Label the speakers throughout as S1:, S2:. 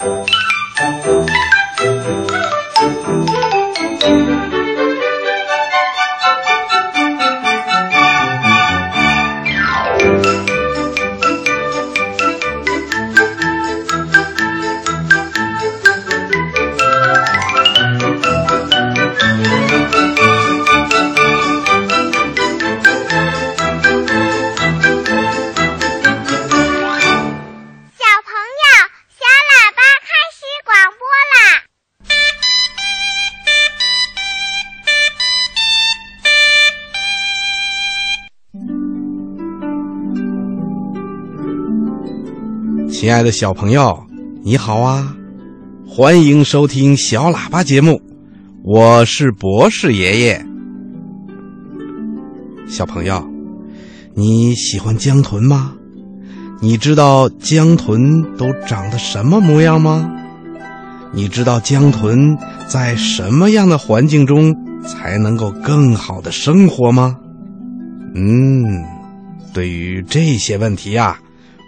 S1: Thank you.
S2: 亲爱的小朋友，你好啊！欢迎收听小喇叭节目，我是博士爷爷。小朋友，你喜欢江豚吗？你知道江豚都长得什么模样吗？你知道江豚在什么样的环境中才能够更好的生活吗？嗯，对于这些问题呀、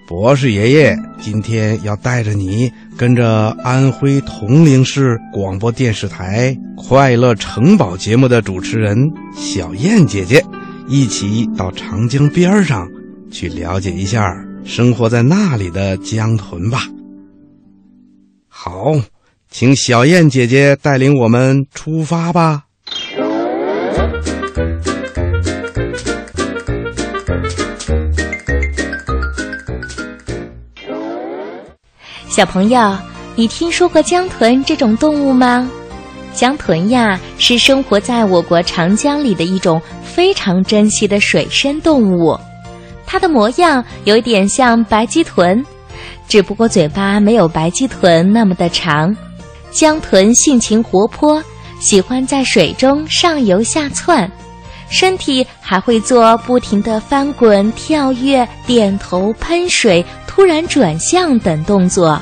S2: 博士爷爷今天要带着你跟着安徽铜陵市广播电视台《快乐城堡》节目的主持人小燕姐姐，一起到长江边上去了解一下生活在那里的江豚吧。好，请小燕姐姐带领我们出发吧。
S3: 小朋友，你听说过江豚这种动物吗？江豚呀，是生活在我国长江里的一种非常珍稀的水生动物。它的模样有点像白鳍豚，只不过嘴巴没有白鳍豚那么的长。江豚性情活泼，喜欢在水中上游下窜，身体还会做不停的翻滚、跳跃、点头、喷水、突然转向等动作。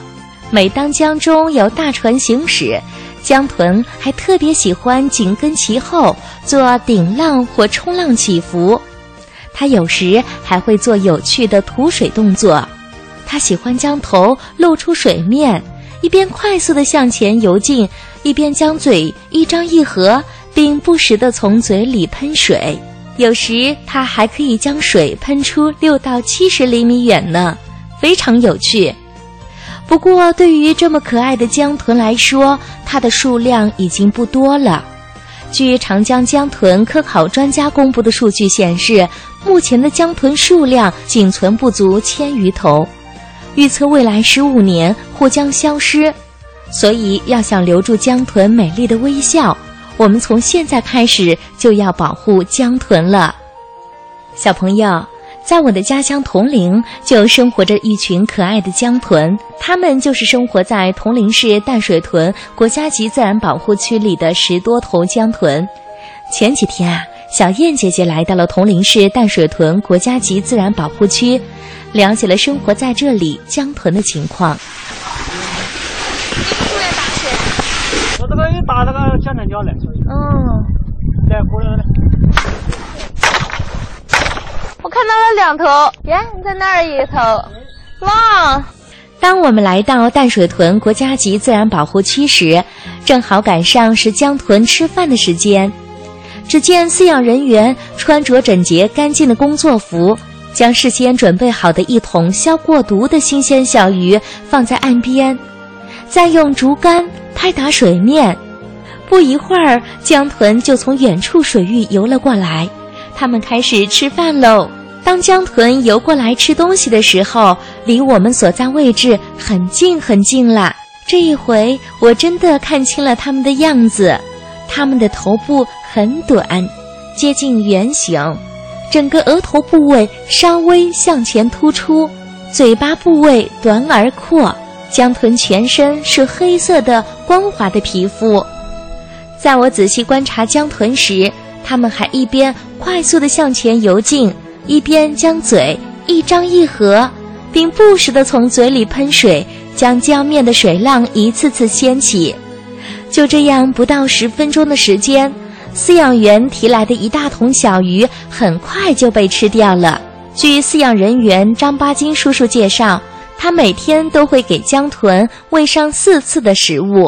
S3: 每当江中有大船行驶，江豚还特别喜欢紧跟其后，做顶浪或冲浪起伏。它有时还会做有趣的吐水动作。它喜欢将头露出水面，一边快速地向前游进，一边将嘴一张一合，并不时地从嘴里喷水。有时它还可以将水喷出六到七十厘米远呢，非常有趣。不过，对于这么可爱的江豚来说，它的数量已经不多了。据长江江豚科考专家公布的数据显示，目前的江豚数量仅存不足千余头，预测未来十五年或将消失。所以，要想留住江豚美丽的微笑，我们从现在开始就要保护江豚了。小朋友。在我的家乡铜陵，就生活着一群可爱的江豚，它们就是生活在铜陵市淡水屯国家级自然保护区里的十多头江豚。前几天啊，小燕姐姐来到了铜陵市淡水屯国家级自然保护区，了解了生活在这里江豚的情况。
S4: 我这个又打这个江豚礁来，
S3: 嗯，
S4: 来过来了。
S5: 我看到了两头，耶，在那儿一头，哇！
S3: 当我们来到淡水屯国家级自然保护区时，正好赶上是江豚吃饭的时间。只见饲养人员穿着整洁干净的工作服，将事先准备好的一桶消过毒的新鲜小鱼放在岸边，再用竹竿拍打水面。不一会儿，江豚就从远处水域游了过来。他们开始吃饭喽。当江豚游过来吃东西的时候，离我们所在位置很近很近啦。这一回，我真的看清了它们的样子。它们的头部很短，接近圆形，整个额头部位稍微向前突出，嘴巴部位短而阔。江豚全身是黑色的光滑的皮肤。在我仔细观察江豚时，它们还一边快速地向前游进，一边将嘴一张一合，并不时地从嘴里喷水，将江面的水浪一次次掀起。就这样，不到十分钟的时间，饲养员提来的一大桶小鱼很快就被吃掉了。据饲养人员张巴金叔叔介绍，他每天都会给江豚喂上四次的食物。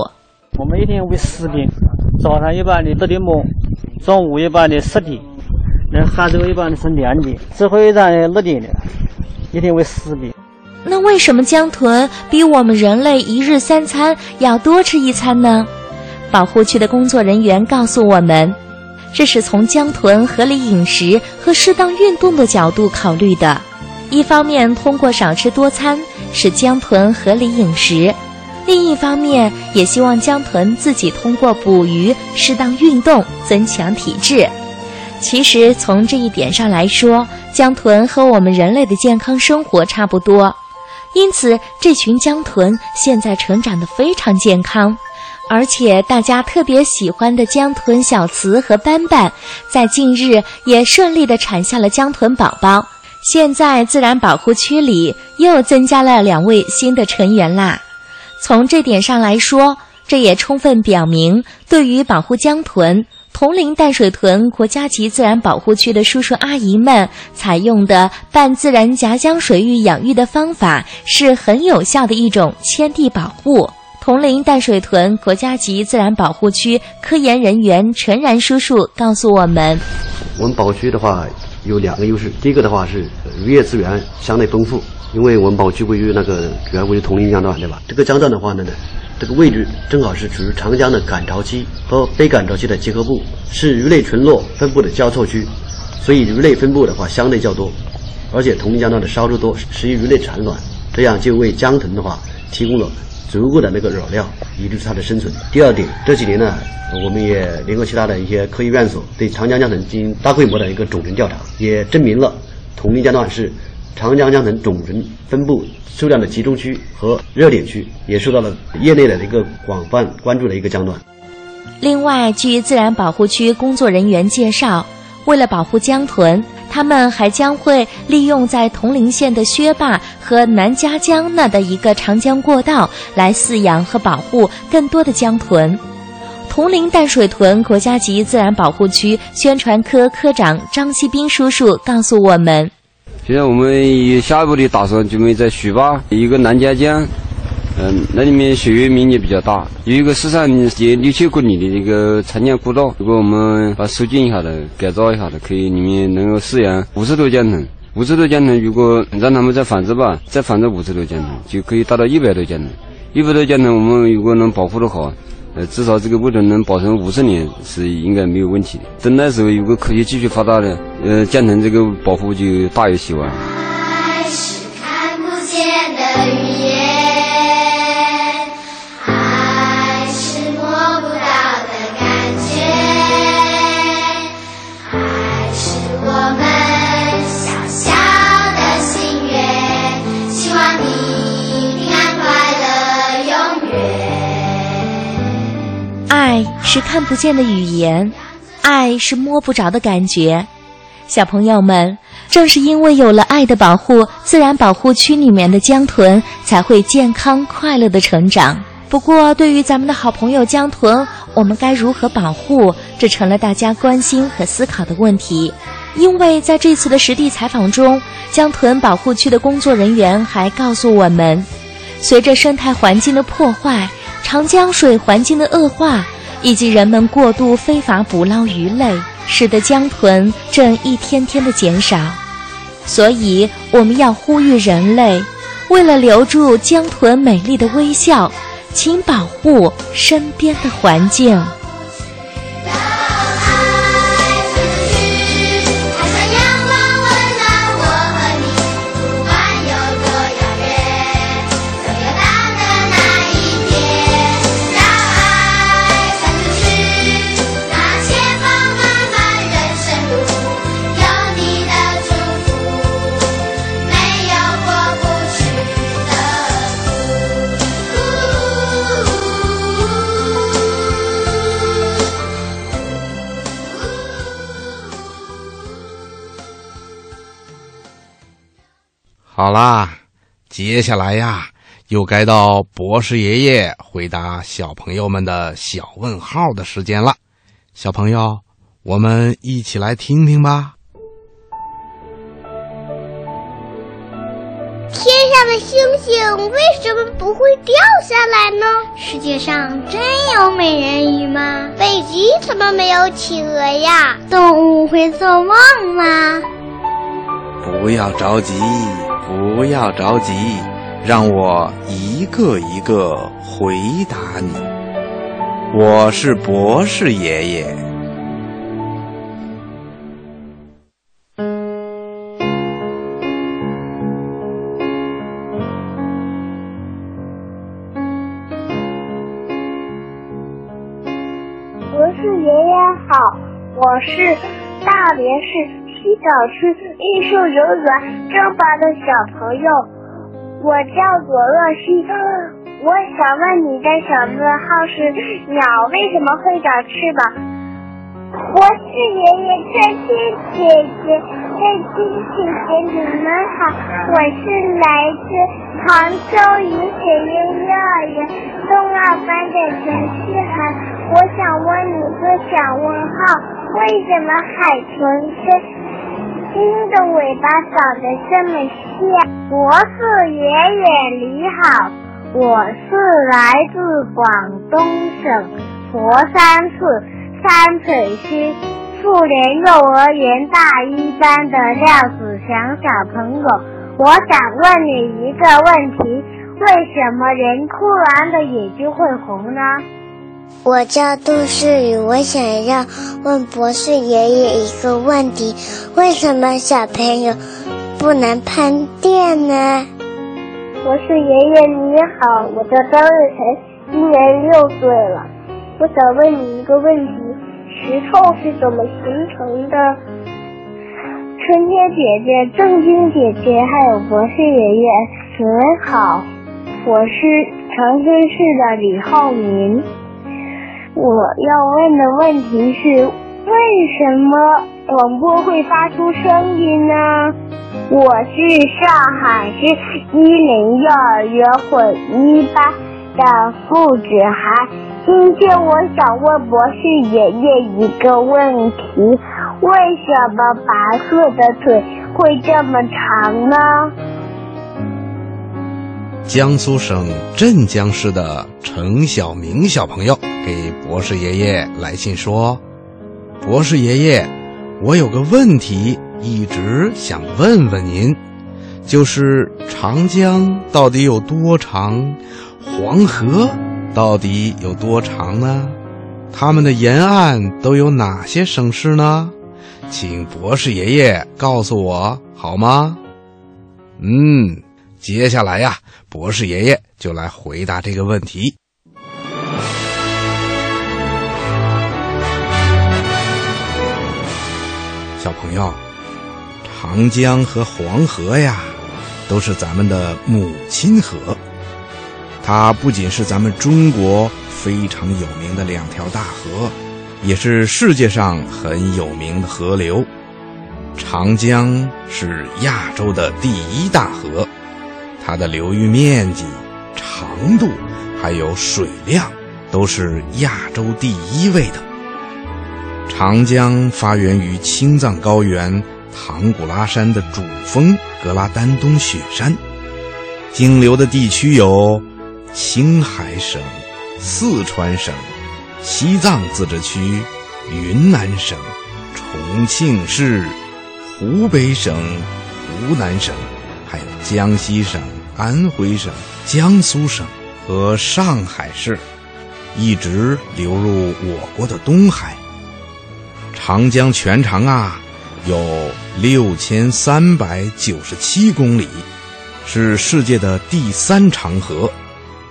S4: 我们一天喂四遍，早上一般的得点馍，中午一般的十点，那下昼一般的是两点，最后一站六点的，一天喂十点。
S3: 那为什么江豚比我们人类一日三餐要多吃一餐呢？保护区的工作人员告诉我们，这是从江豚合理饮食和适当运动的角度考虑的。一方面，通过少吃多餐使江豚合理饮食；另一方面，也希望江豚自己通过捕鱼、适当运动增强体质。其实，从这一点上来说，江豚和我们人类的健康生活差不多。因此，这群江豚现在成长得非常健康，而且大家特别喜欢的江豚小慈和斑斑，在近日也顺利地产下了江豚宝宝。现在自然保护区里又增加了两位新的成员啦。从这点上来说，这也充分表明，对于保护江豚。铜陵淡水豚国家级自然保护区的叔叔阿姨们采用的半自然夹江水域养育的方法是很有效的一种迁地保护。铜陵淡水豚国家级自然保护区科研人员陈然叔叔告诉我们：
S6: 我们保护区的话有两个优势，第一个的话是渔业资源相对丰富，因为我们保护区位于那个主要位于铜陵江段，对吧？这个江段的话呢。这个位置正好是处于长江的赶潮期和非赶潮期的结合部，是鱼类群落分布的交错区，所以鱼类分布的话相对较多，而且铜陵江段的烧猪多，适宜鱼类产卵，这样就为江豚的话提供了足够的那个饵料，以支持它的生存。第二点，这几年呢，我们也联合其他的一些科研院所对长江江豚进行大规模的一个种群调查，也证明了铜陵江段是长江江豚种群分布。数量的集中区和热点区也受到了业内的一个广泛关注的一个江段。
S3: 另外，据自然保护区工作人员介绍，为了保护江豚，他们还将会利用在铜陵县的薛坝和南嘉江那的一个长江过道来饲养和保护更多的江豚。铜陵淡水豚国家级自然保护区宣传科科长张锡兵叔叔告诉我们。
S7: 现在我们下一步的打算，准备在徐坝一个南家江，嗯，那里面水域面积比较大，有一个市场近六七公里的一个长江过道。如果我们把修建一下的、改造一下的，可以里面能够饲养五十多江豚。五十多江豚，如果让他们再繁殖吧，再繁殖五十多江豚，就可以达到一百多江豚。一百多江豚，我们如果能保护的好。呃，至少这个物种能保存五十年是应该没有问题的。等那时候如果科学继续发达了，呃，建成这个保护就大有希望。
S1: 爱是看不见的语言，爱是摸不
S3: 着的感觉。小朋友们，正是因为有了爱的保护，自然保护区里面的江豚才会健康快乐的成长。不过，对于咱们的好朋友江豚，我们该如何保护？这成了大家关心和思考的问题。因为在这次的实地采访中，江豚保护区的工作人员还告诉我们，随着生态环境的破坏。长江水环境的恶化，以及人们过度非法捕捞鱼类，使得江豚正一天天的减少。所以，我们要呼吁人类，为了留住江豚美丽的微笑，请保护身边的环境。
S2: 好啦，接下来呀，又该到博士爷爷回答小朋友们的小问号的时间了。小朋友，我们一起来听听吧。
S1: 天上。的星星为什么不会掉下来呢？世界上真有美人鱼吗？北极怎么没有企鹅呀？动物会做梦吗？
S2: 不要着急，不要着急，让我一个一个回答你。我是博士爷爷。
S8: 博士爷爷好我是大连市西岛区艺术幼儿园正班的小朋友，我叫左乐西。我想问你的小问号是：鸟为什么会长翅膀？
S9: 我是爷爷春天姐姐，春天姐姐你们好，我是来自杭州雨水音幼儿园中二班的陈思涵，我想问你个小问号。为什么海豚跟鹰的尾巴长得这么像？博士爷爷你好，我是来自广东省佛山市三水区妇联幼儿园大一班的廖子祥小朋友，我想问你一个问题：为什么人哭完的眼睛会红呢？
S10: 我叫杜世宇，我想要问博士爷爷一个问题：为什么小朋友不能碰电呢？
S8: 博士爷爷你好，我叫张日晨，今年六岁了。我想问你一个问题：石头是怎么形成的？春天姐姐、正晶姐姐还有博士爷爷，你们好，我是长春市的李浩民。我要问的问题是，为什么广播会发出声音呢？我是上海市一零幼儿园混一班的付子涵。今天我想问博士爷爷一个问题：为什么白鹤的腿会这么长呢？
S2: 江苏省镇江市的程小明小朋友。给博士爷爷来信说：“博士爷爷，我有个问题一直想问问您，就是长江到底有多长，黄河到底有多长呢？他们的沿岸都有哪些省市呢？请博士爷爷告诉我好吗？”嗯，接下来呀，博士爷爷就来回答这个问题。小朋友，长江和黄河呀，都是咱们的母亲河。它不仅是咱们中国非常有名的两条大河，也是世界上很有名的河流。长江是亚洲的第一大河，它的流域面积、长度还有水量，都是亚洲第一位的。长江发源于青藏高原唐古拉山的主峰格拉丹东雪山，经流的地区有青海省、四川省、西藏自治区、云南省、重庆市、湖北省、湖南省，江西省、安徽省、江苏省和上海市，一直流入我国的东海。长江全长啊，有六千三百九十七公里，是世界的第三长河，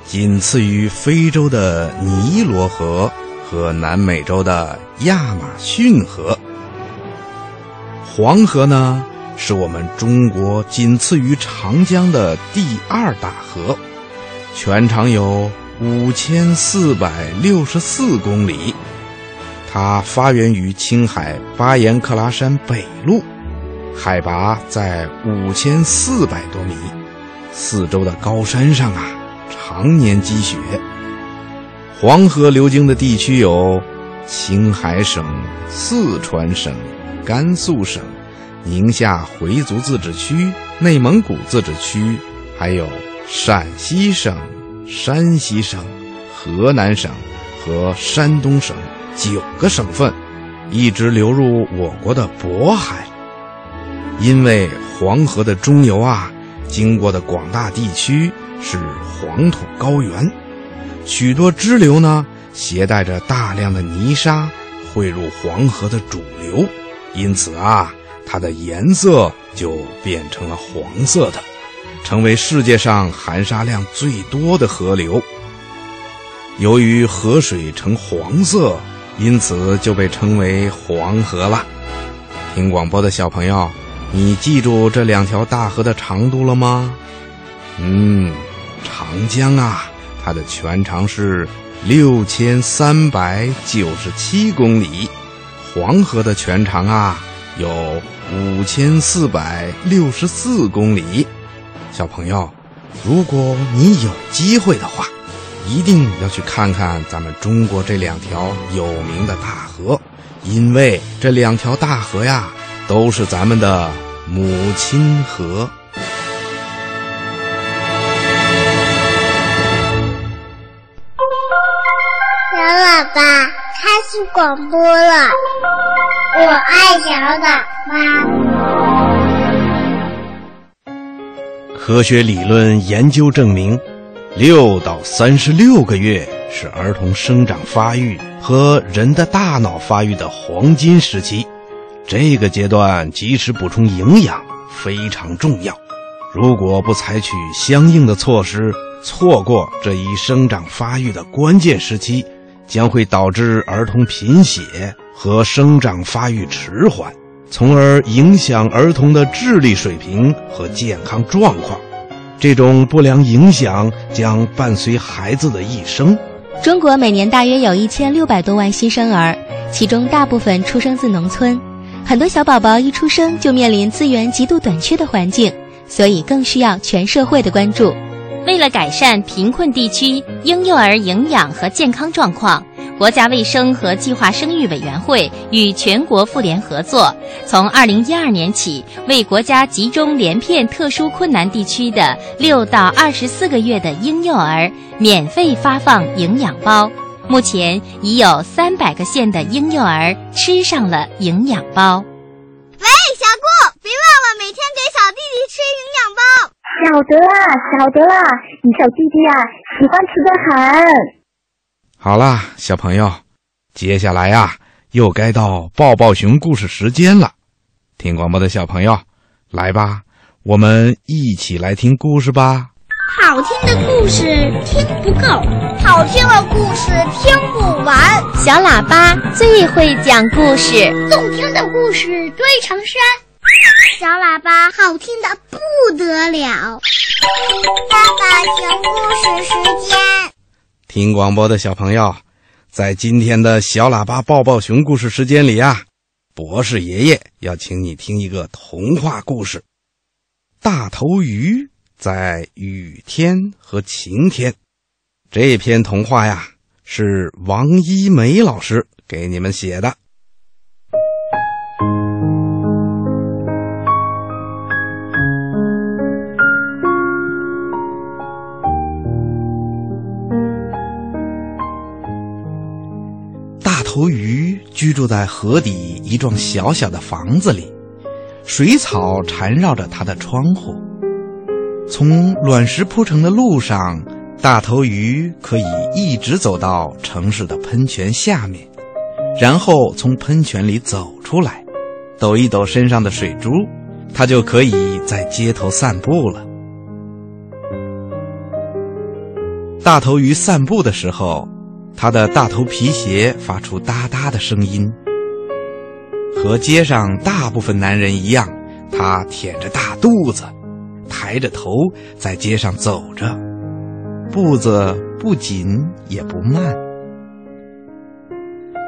S2: 仅次于非洲的尼罗河和南美洲的亚马逊河。黄河呢，是我们中国仅次于长江的第二大河，全长有五千四百六十四公里。它发源于青海巴颜克拉山北麓，海拔在五千四百多米，四周的高山上啊，常年积雪。黄河流经的地区有青海省、四川省、甘肃省、宁夏回族自治区、内蒙古自治区，还有陕西省、山西省、河南省和山东省九个省份，一直流入我国的渤海。因为黄河的中游啊，经过的广大地区是黄土高原，许多支流呢携带着大量的泥沙汇入黄河的主流，因此啊，它的颜色就变成了黄色的，成为世界上含沙量最多的河流。由于河水呈黄色，因此就被称为黄河了。听广播的小朋友。你记住这两条大河的长度了吗？嗯，长江啊，它的全长是六千三百九十七公里；黄河的全长啊有五千四百六十四公里。小朋友，如果你有机会的话，一定要去看看咱们中国这两条有名的大河，因为这两条大河呀。都是咱们的母亲河。
S9: 小喇叭开始广播了，我爱小喇叭。
S2: 科学理论研究证明，六到三十六个月是儿童生长发育和人的大脑发育的黄金时期。这个阶段及时补充营养非常重要。如果不采取相应的措施，错过这一生长发育的关键时期，将会导致儿童贫血和生长发育迟缓，从而影响儿童的智力水平和健康状况。这种不良影响将伴随孩子的一生。
S3: 中国每年大约有一千六百多万新生儿，其中大部分出生自农村。很多小宝宝一出生就面临资源极度短缺的环境，所以更需要全社会的关注。
S11: 为了改善贫困地区婴幼儿营养和健康状况，国家卫生和计划生育委员会与全国妇联合作，从二零一二年起，为国家集中连片特殊困难地区的六到二十四个月的婴幼儿免费发放营养包。目前已有三百个县的婴幼儿吃上了营养包。
S8: 晓得啦，晓得啦，你小弟弟啊，喜欢吃的很。
S2: 好啦，小朋友，接下来呀，又该到抱抱熊故事时间了。听广播的小朋友，来吧，我们一起来听故事吧。
S1: 好听的故事听不够，好听的故事听不完。
S11: 小喇叭最会讲故事，
S1: 动听的故事堆成山。小喇叭好听的不得了。
S9: 爸爸讲故事时间，
S2: 听广播的小朋友，在今天的小喇叭抱抱熊故事时间里啊，博士爷爷要请你听一个童话故事《大头鱼》。在雨天和晴天，这篇童话呀是王一梅老师给你们写的。大头鱼居住在河底一幢小小的房子里，水草缠绕着它的窗户。从卵石铺成的路上，大头鱼可以一直走到城市的喷泉下面，然后从喷泉里走出来，抖一抖身上的水珠，它就可以在街头散步了。大头鱼散步的时候，他的大头皮鞋发出哒哒的声音。和街上大部分男人一样，他腆着大肚子。抬着头在街上走着，步子不紧也不慢。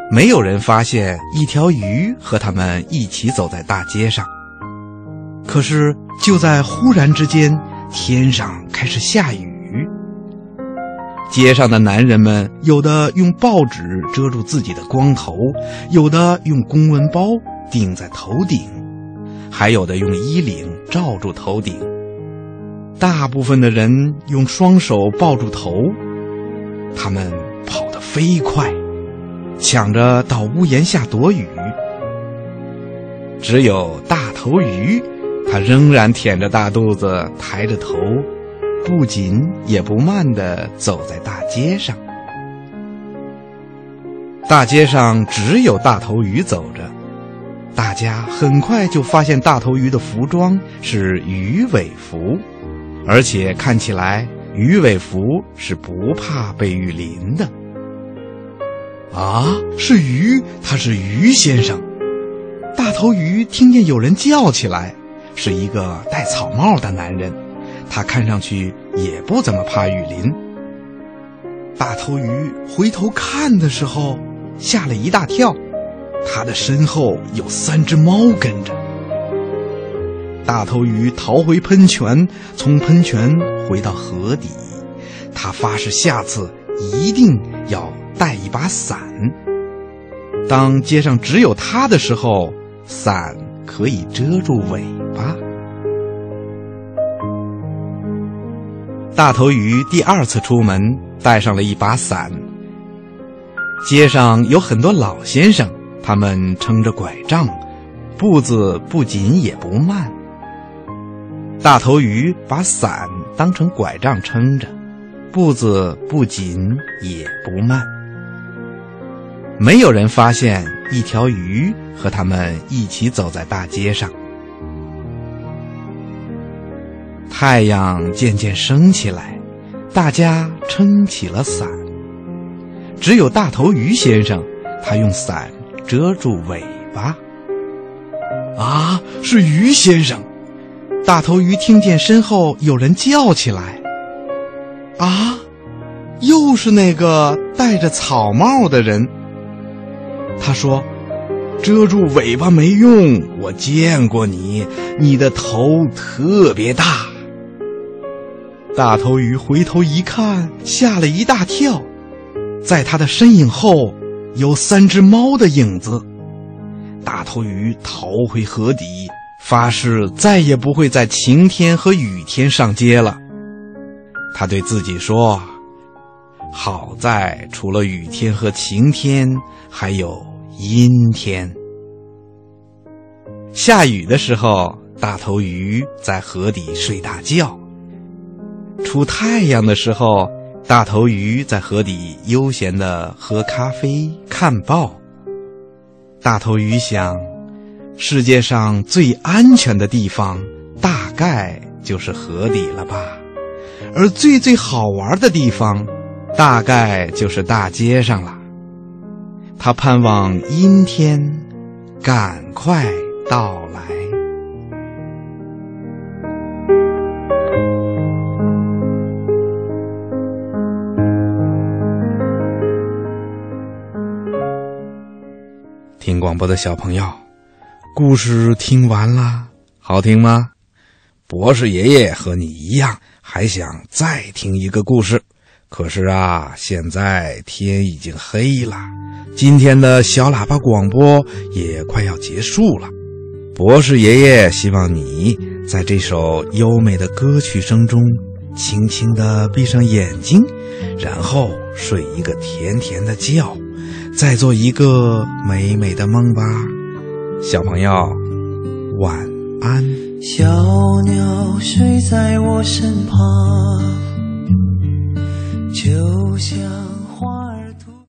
S2: 没有人发现一条鱼和他们一起走在大街上。可是就在忽然之间，天上开始下雨。街上的男人们有的用报纸遮住自己的光头，有的用公文包顶在头顶，还有的用衣领罩住头顶。大部分的人用双手抱住头，他们跑得飞快，抢着到屋檐下躲雨。只有大头鱼，它仍然腆着大肚子，抬着头，不紧也不慢地走在大街上。大街上只有大头鱼走着，大家很快就发现大头鱼的服装是鱼尾服，而且看起来鱼尾服是不怕被雨淋的。啊，是鱼，他是鱼先生。大头鱼听见有人叫起来，是一个戴草帽的男人，他看上去也不怎么怕雨淋。大头鱼回头看的时候，吓了一大跳，他的身后有三只猫跟着。大头鱼逃回喷泉，从喷泉回到河底，他发誓下次一定要带一把伞。当街上只有他的时候。伞可以遮住尾巴。大头鱼第二次出门，带上了一把伞。街上有很多老先生，他们撑着拐杖，步子不紧也不慢。大头鱼把伞当成拐杖撑着，步子不紧也不慢。没有人发现一条鱼和他们一起走在大街上。太阳渐渐升起来，大家撑起了伞。只有大头鱼先生，他用伞遮住尾巴。啊，是鱼先生！大头鱼听见身后有人叫起来：“啊，又是那个戴着草帽的人！”他说：“遮住尾巴没用，我见过你，你的头特别大。”大头鱼回头一看，吓了一大跳，在他的身影后有三只猫的影子。大头鱼逃回河底，发誓再也不会在晴天和雨天上街了。他对自己说。好在除了雨天和晴天，还有阴天。下雨的时候，大头鱼在河底睡大觉；出太阳的时候，大头鱼在河底悠闲的喝咖啡、看报。大头鱼想，世界上最安全的地方，大概就是河底了吧？而最最好玩的地方。大概就是大街上了。他盼望阴天赶快到听广播的小朋友，故事听完了，好听吗？博士爷爷和你一样，还想再听一个故事。可是啊，现在天已经黑了，今天的小喇叭广播也快要结束了。博士爷爷希望你在这首优美的歌曲声中，轻轻地闭上眼睛，然后睡一个甜甜的觉，再做一个美美的梦吧。小朋友，晚安。
S12: 小鸟睡在我身旁。就像。